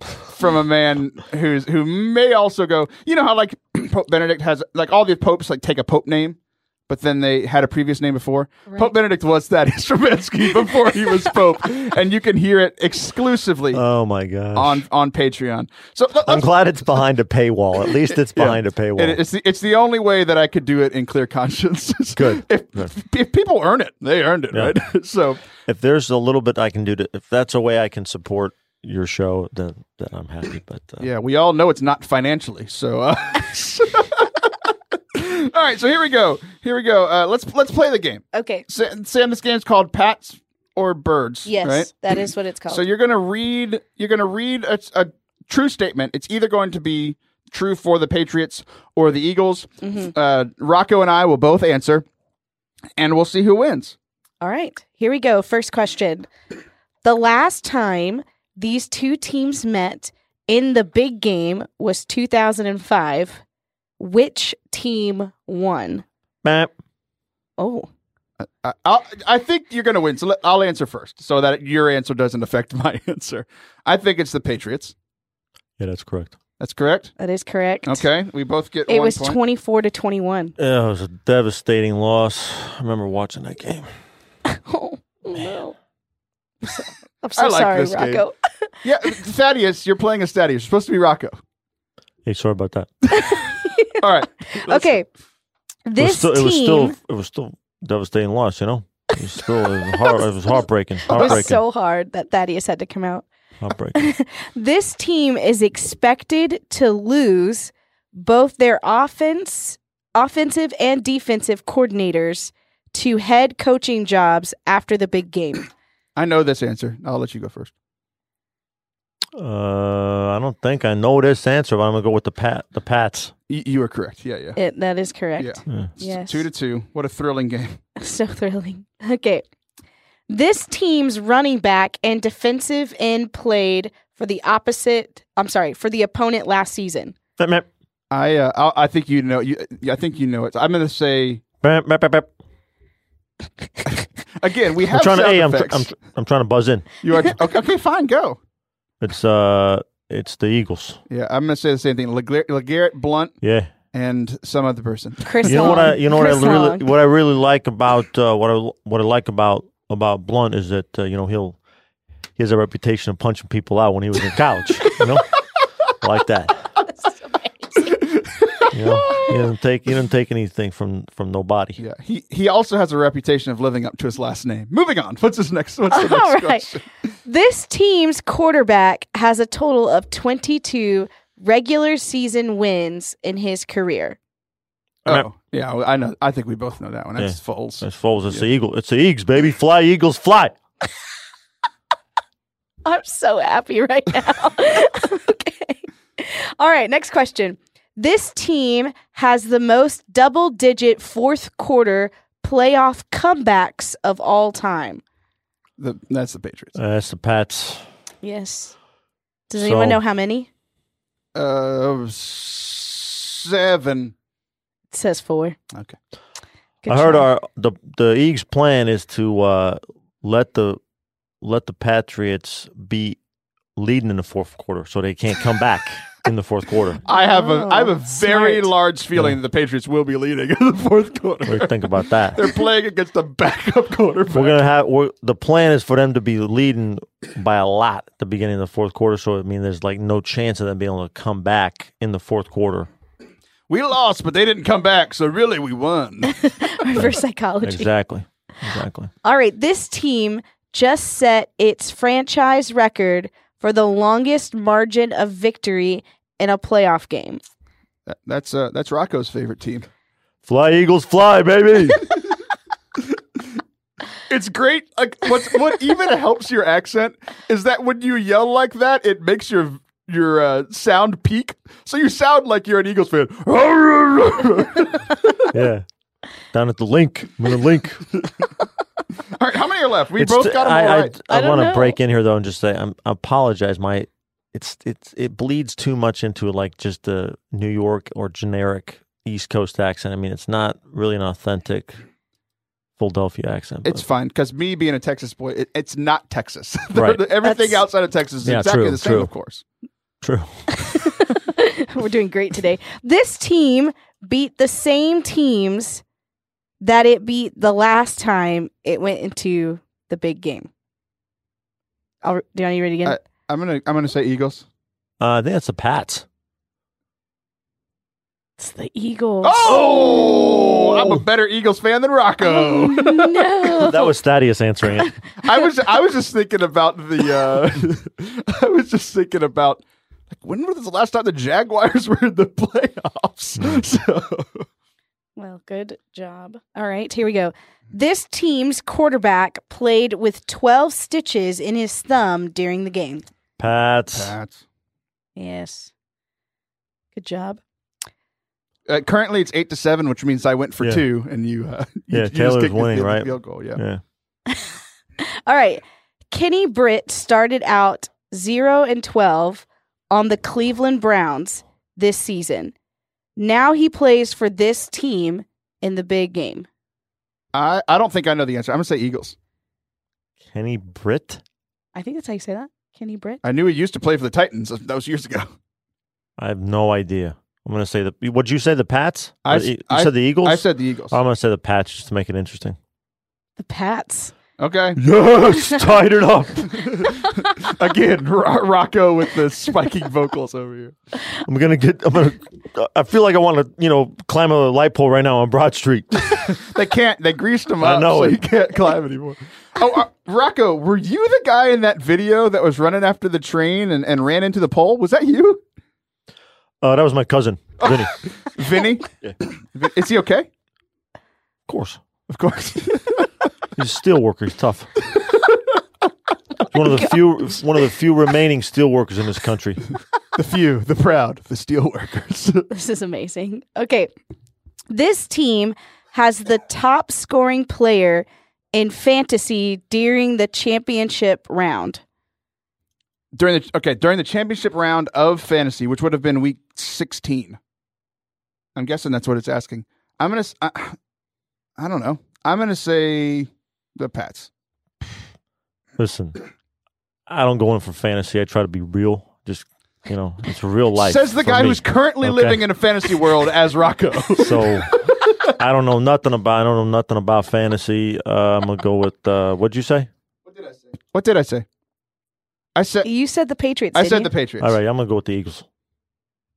from a man who's who may also go. You know how like Pope Benedict has like all the popes like take a pope name, but then they had a previous name before. Right. Pope Benedict was Thaddeus Stravinsky before he was pope, and you can hear it exclusively oh my god! on on Patreon. So let- I'm glad it's behind a paywall. At least it's Yeah. behind a paywall. and it's the, it's the only way that I could do it in clear conscience. Good. if, Good. if people earn it, they earned it, Yeah. right? so if there's a little bit I can do to, if that's a way I can support your show, then then I'm happy. But uh, yeah, we all know it's not financially. So, uh, all right. So here we go. Here we go. Uh, let's let's play the game. Okay. Sa- Sam, this game's called Pats or Birds. Yes, Right. that is what it's called. So you're gonna read. You're gonna read a, a true statement. It's either going to be true for the Patriots or the Eagles. Mhm. Uh, Rocco and I will both answer, and we'll see who wins. All right. Here we go. First question. The last time these two teams met in the big game was 2005. Which team won? meh. Oh, I, I'll, I think you're going to win. So let, I'll answer first, so that your answer doesn't affect my answer. I think it's the Patriots. yeah, that's correct. That's correct. that is correct. Okay, we both get. It one was point. 24 to 21. Yeah, it was a devastating loss. I remember watching that game. Oh, no. I'm so, I'm so I like sorry, this game. Rocco. Yeah, Thaddeus, you're playing as Thaddeus. You're supposed to be Rocco. Hey, sorry about that. All right. Let's- Okay. It was This still, team it was still, it was still devastating loss. You know, it was still, it was, heart, it was heartbreaking. it was Heartbreaking. so hard that Thaddeus had to come out. heartbreaking. This team is expected to lose both their offense, offensive and defensive coordinators to head coaching jobs after the big game. I know this answer. I'll let you go first. Uh, I don't think I know this answer, but I'm gonna go with the pat, the Pats. Y- you are correct. Yeah, yeah. It, that is correct. Yeah. Yeah. Yes. Two to two. What a thrilling game. So thrilling. Okay. This team's running back and defensive end played for the opposite, I'm sorry, for the opponent last season. Meh, meh. I uh, I I think you know. You, I think you know it. I'm going to say again. We I'm have trying to. Hey, I'm, tr- I'm, tr- I'm trying to buzz in. you are okay, okay. Fine, go. It's uh, it's the Eagles. Yeah, I'm going to say the same thing. Legar- LeGarrette Blunt Yeah. and some other person. Chris You know what I? You know what I Chris really Long. what I really like about uh, what I what I like about about Blunt is that uh, you know he'll he has a reputation of punching people out when he was in college. you know, like that. You know, he didn't take he didn't take anything from from nobody. Yeah, he he also has a reputation of living up to his last name. Moving on. What's his next? What's the next All right. question? This team's quarterback has a total of 22 regular season wins in his career. Oh, yeah. I know. I think we both know that one. That's Yeah. Foles. It's Foles. It's the Eagle. It's the Eagles, baby. Fly, Eagles, fly. I'm so happy right now. okay. All right, next question. This team has the most double digit fourth quarter playoff comebacks of all time. The, that's the Patriots. Uh, that's the Pats. Yes. Does anyone know how many? Uh, seven. It says four. Okay. Good I heard job. our the the Eagles' plan is to uh, let the let the Patriots be leading in the fourth quarter, so they can't come back in the fourth quarter. I have a I have a Oh, very smart. large feeling that the Patriots will be leading in the fourth What do you quarter. think about that? They're playing against a backup quarterback. We're gonna have we're, the plan is for them to be leading by a lot at the beginning of the fourth quarter. So I mean, there's like no chance of them being able to come back in the fourth quarter. we lost, but they didn't come back, so really we won. reverse psychology. Exactly, exactly. All right, this team just set its franchise record for the longest margin of victory in a playoff game. That- that's uh, that's Rocco's favorite team. Fly Eagles, fly, baby. It's great. Like what's what even helps your accent is that when you yell like that, it makes your your uh, sound peak. So you sound like you're an Eagles fan. yeah, down at the Linc. I'm gonna link. all right, how many are left? We It's- both got them I, all right. I I, don't want to break in here though and just say I'm, I apologize. My it's it's it bleeds too much into like just the New York or generic East Coast accent. I mean, it's not really an authentic Philadelphia accent. It's but- fine because me being a Texas boy, it, it's not Texas. Right. Everything That's- outside of Texas is Yeah, exactly true, the same, true. of course. true. We're doing great today. This team beat the same teams that it beat the last time it went into the big game. I'll, do you want to read it again? I- I'm gonna I'm gonna say Eagles. Uh, I think that's the Pats. it's the Eagles. Oh, I'm a better Eagles fan than Rocco. Oh, no. That was Thaddeus answering it. I was I was just thinking about the uh I was just thinking about like when was the last time the Jaguars were in the playoffs? So Well, good job. All right, here we go. This team's quarterback played with 12 stitches in his thumb during the game. Pats. Pats. Yes. Good job. Uh, currently it's eight to seven, which means I went for Yeah. two, and you. Uh, you Yeah, you just Taylor's kicked the- winning, the right? Field goal, yeah. Yeah. All right. Kenny Britt started out 0 and 12 on the Cleveland Browns this season. Now he plays for this team in the big game. I I don't think I know the answer. I'm gonna say Eagles. Kenny Britt. I think that's how you say that. Kenny Britt. I knew he used to play for the Titans. That was years ago. I have no idea. I'm gonna say the. What'd you say? The Pats? I you I- said the Eagles. I said the Eagles. I'm gonna say the Pats just to make it interesting. The Pats. Okay. Yes, tied it up. Again, Ro- Rocco with the spiking vocals over here. I'm gonna get. I'm gonna. I feel like I want to, you know, climb a light pole right now on Broad Street. They can't. They greased him I up, know so it. he can't climb anymore. Oh, uh, Rocco, were you the guy in that video that was running after the train and, and ran into the pole? Was that you, Uh, that was my cousin, Vinny. Vinny? Yeah. Vi- Is he okay? Of course, Of course. He's a steel worker. He's tough. One of the oh few, one of the few remaining steel workers in this country. the few, the proud, the steel workers. This is amazing. Okay. This team has the top scoring player in fantasy during the championship round. during the okay during the championship round of fantasy, which would have been week sixteen. I'm guessing that's what it's asking. I'm gonna. I don't know. I'm gonna say the Pats. Listen, I don't go in for fantasy. I try to be real. Just you know, it's real life. Says the guy me. who's currently Okay. living in a fantasy world as Rocco. So I don't know nothing about. I don't know nothing about fantasy. Uh, I'm gonna go with uh, what'd you say? what did I say? What did I say? I said. You said the Patriots. I didn't said you? the Patriots. All right, I'm gonna go with the Eagles.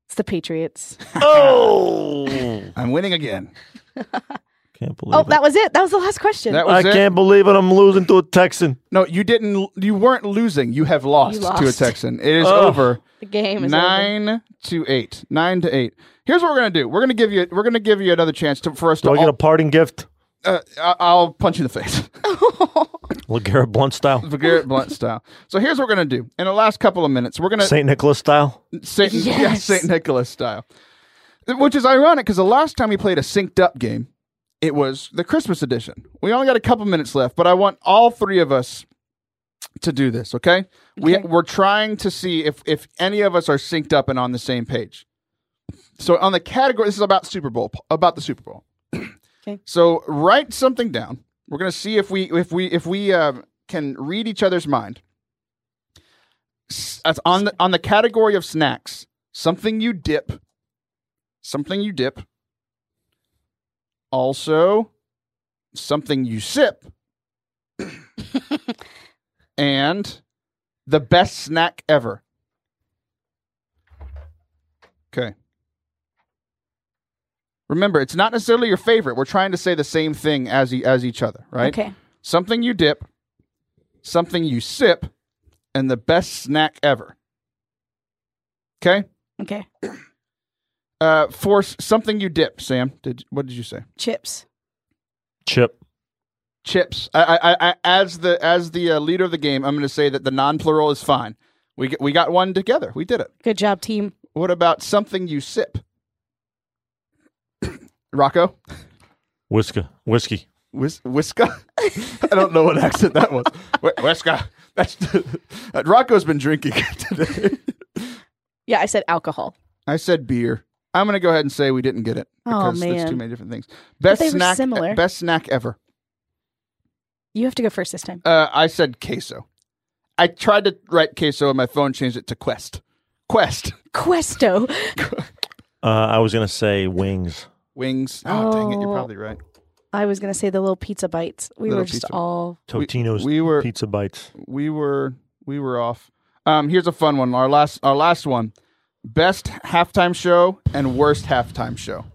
It's the Patriots. Oh, I'm winning again. can't believe Oh, it. that was it. That was the last question. That I it. can't believe it. I'm losing to a Texan. No, you didn't. You weren't losing. You have lost, You to a lost. Texan. It is Ugh. over. the game is over. Nine to eight. Nine to eight. Here's what we're gonna do. We're gonna give you. We're gonna give you another chance to, for us to. Do I get a parting gift? uh, I- I'll punch you in the face, LeGarrette Blunt style, Garrett Blunt style. So here's what we're gonna do. In the last couple of minutes, we're gonna Saint Nicholas style. Saint, yeah, Yes. Saint Nicholas style. Which is ironic because the last time we played a synced up game, it was the Christmas edition. We only got a couple minutes left, but I want all three of us to do this. Okay, we Okay. we're trying to see if if any of us are synced up and on the same page. So on the category, this is about Super Bowl, about the Super Bowl. Okay. So write something down. We're gonna see if we if we if we um, can read each other's mind. S- on the on the category of snacks. Something you dip. Something you dip. Also, something you sip. and the best snack ever. Okay. Remember, it's not necessarily your favorite. We're trying to say the same thing as e- as each other, right? Okay. Something you dip, something you sip, and the best snack ever. Okay? Okay. Uh for something you dip, Sam. Did what did you say? Chips. Chip. Chips. I, I, I as the as the uh, leader of the game, I'm going to say that the non-plural is fine. We get, we got one together. We did it. Good job, team. What about something you sip? Rocco? Whisker. Whiskey. Whis- Whiska? I don't know what accent that was. Wh- Whiska. That's uh, Rocco's been drinking today. Yeah, I said alcohol. I said beer. I'm going to go ahead and say we didn't get it Oh, because there's too many different things. Best they were snack similar. best snack ever. You have to go first this time. Uh, I said queso. I tried to write queso on my phone, changed it to quest. Quest. Questo. Uh, I was gonna say wings. Wings. Oh, dang it. You're Oh. probably right. I was gonna say the little pizza bites. We Little were just pizza- all We- Totino's we were- pizza bites. We were we were off. Um, here's a fun one. Our last our last one. Best halftime show and worst halftime show.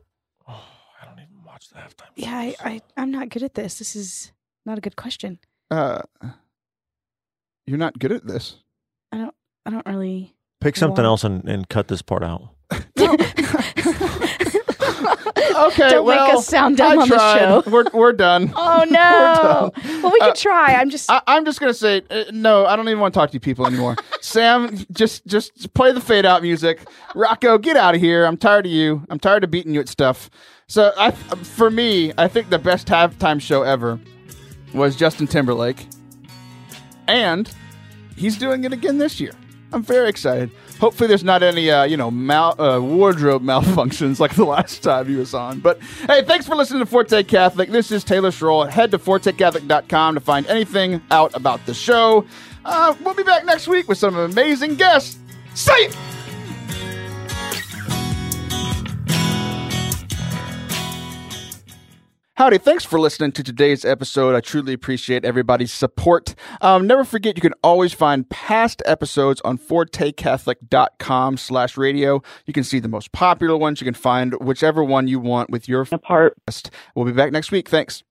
I don't even watch the halftime. Yeah, I, I I'm not good at this. This is not a good question. Uh, you're not good at this. I don't I don't really Pick something Wow. else and, and cut this part out. Okay, Don't well, make us sound dumb I on the show. We're we're done. Oh no. done. well we Uh, could try. I'm just I, I'm just gonna say uh, no. I don't even want to talk to you people anymore. Sam, just just play the fade out music. Rocco, get out of here. I'm tired of you. I'm tired of beating you at stuff. So I, for me, I think the best halftime show ever was Justin Timberlake, and he's doing it again this year. I'm very excited. Hopefully, there's not any, uh, you know, mal- uh, wardrobe malfunctions like the last time he was on. But hey, thanks for listening to Forte Catholic. This is Taylor Schroll. Head to fortecatholic.com to find anything out about the show. Uh, we'll be back next week with some amazing guests. See Howdy, thanks for listening to today's episode. I truly appreciate everybody's support. Um, never forget, you can always find past episodes on fortecatholic.com slash radio. You can see the most popular ones. You can find whichever one you want with your apart. We'll be back next week. Thanks.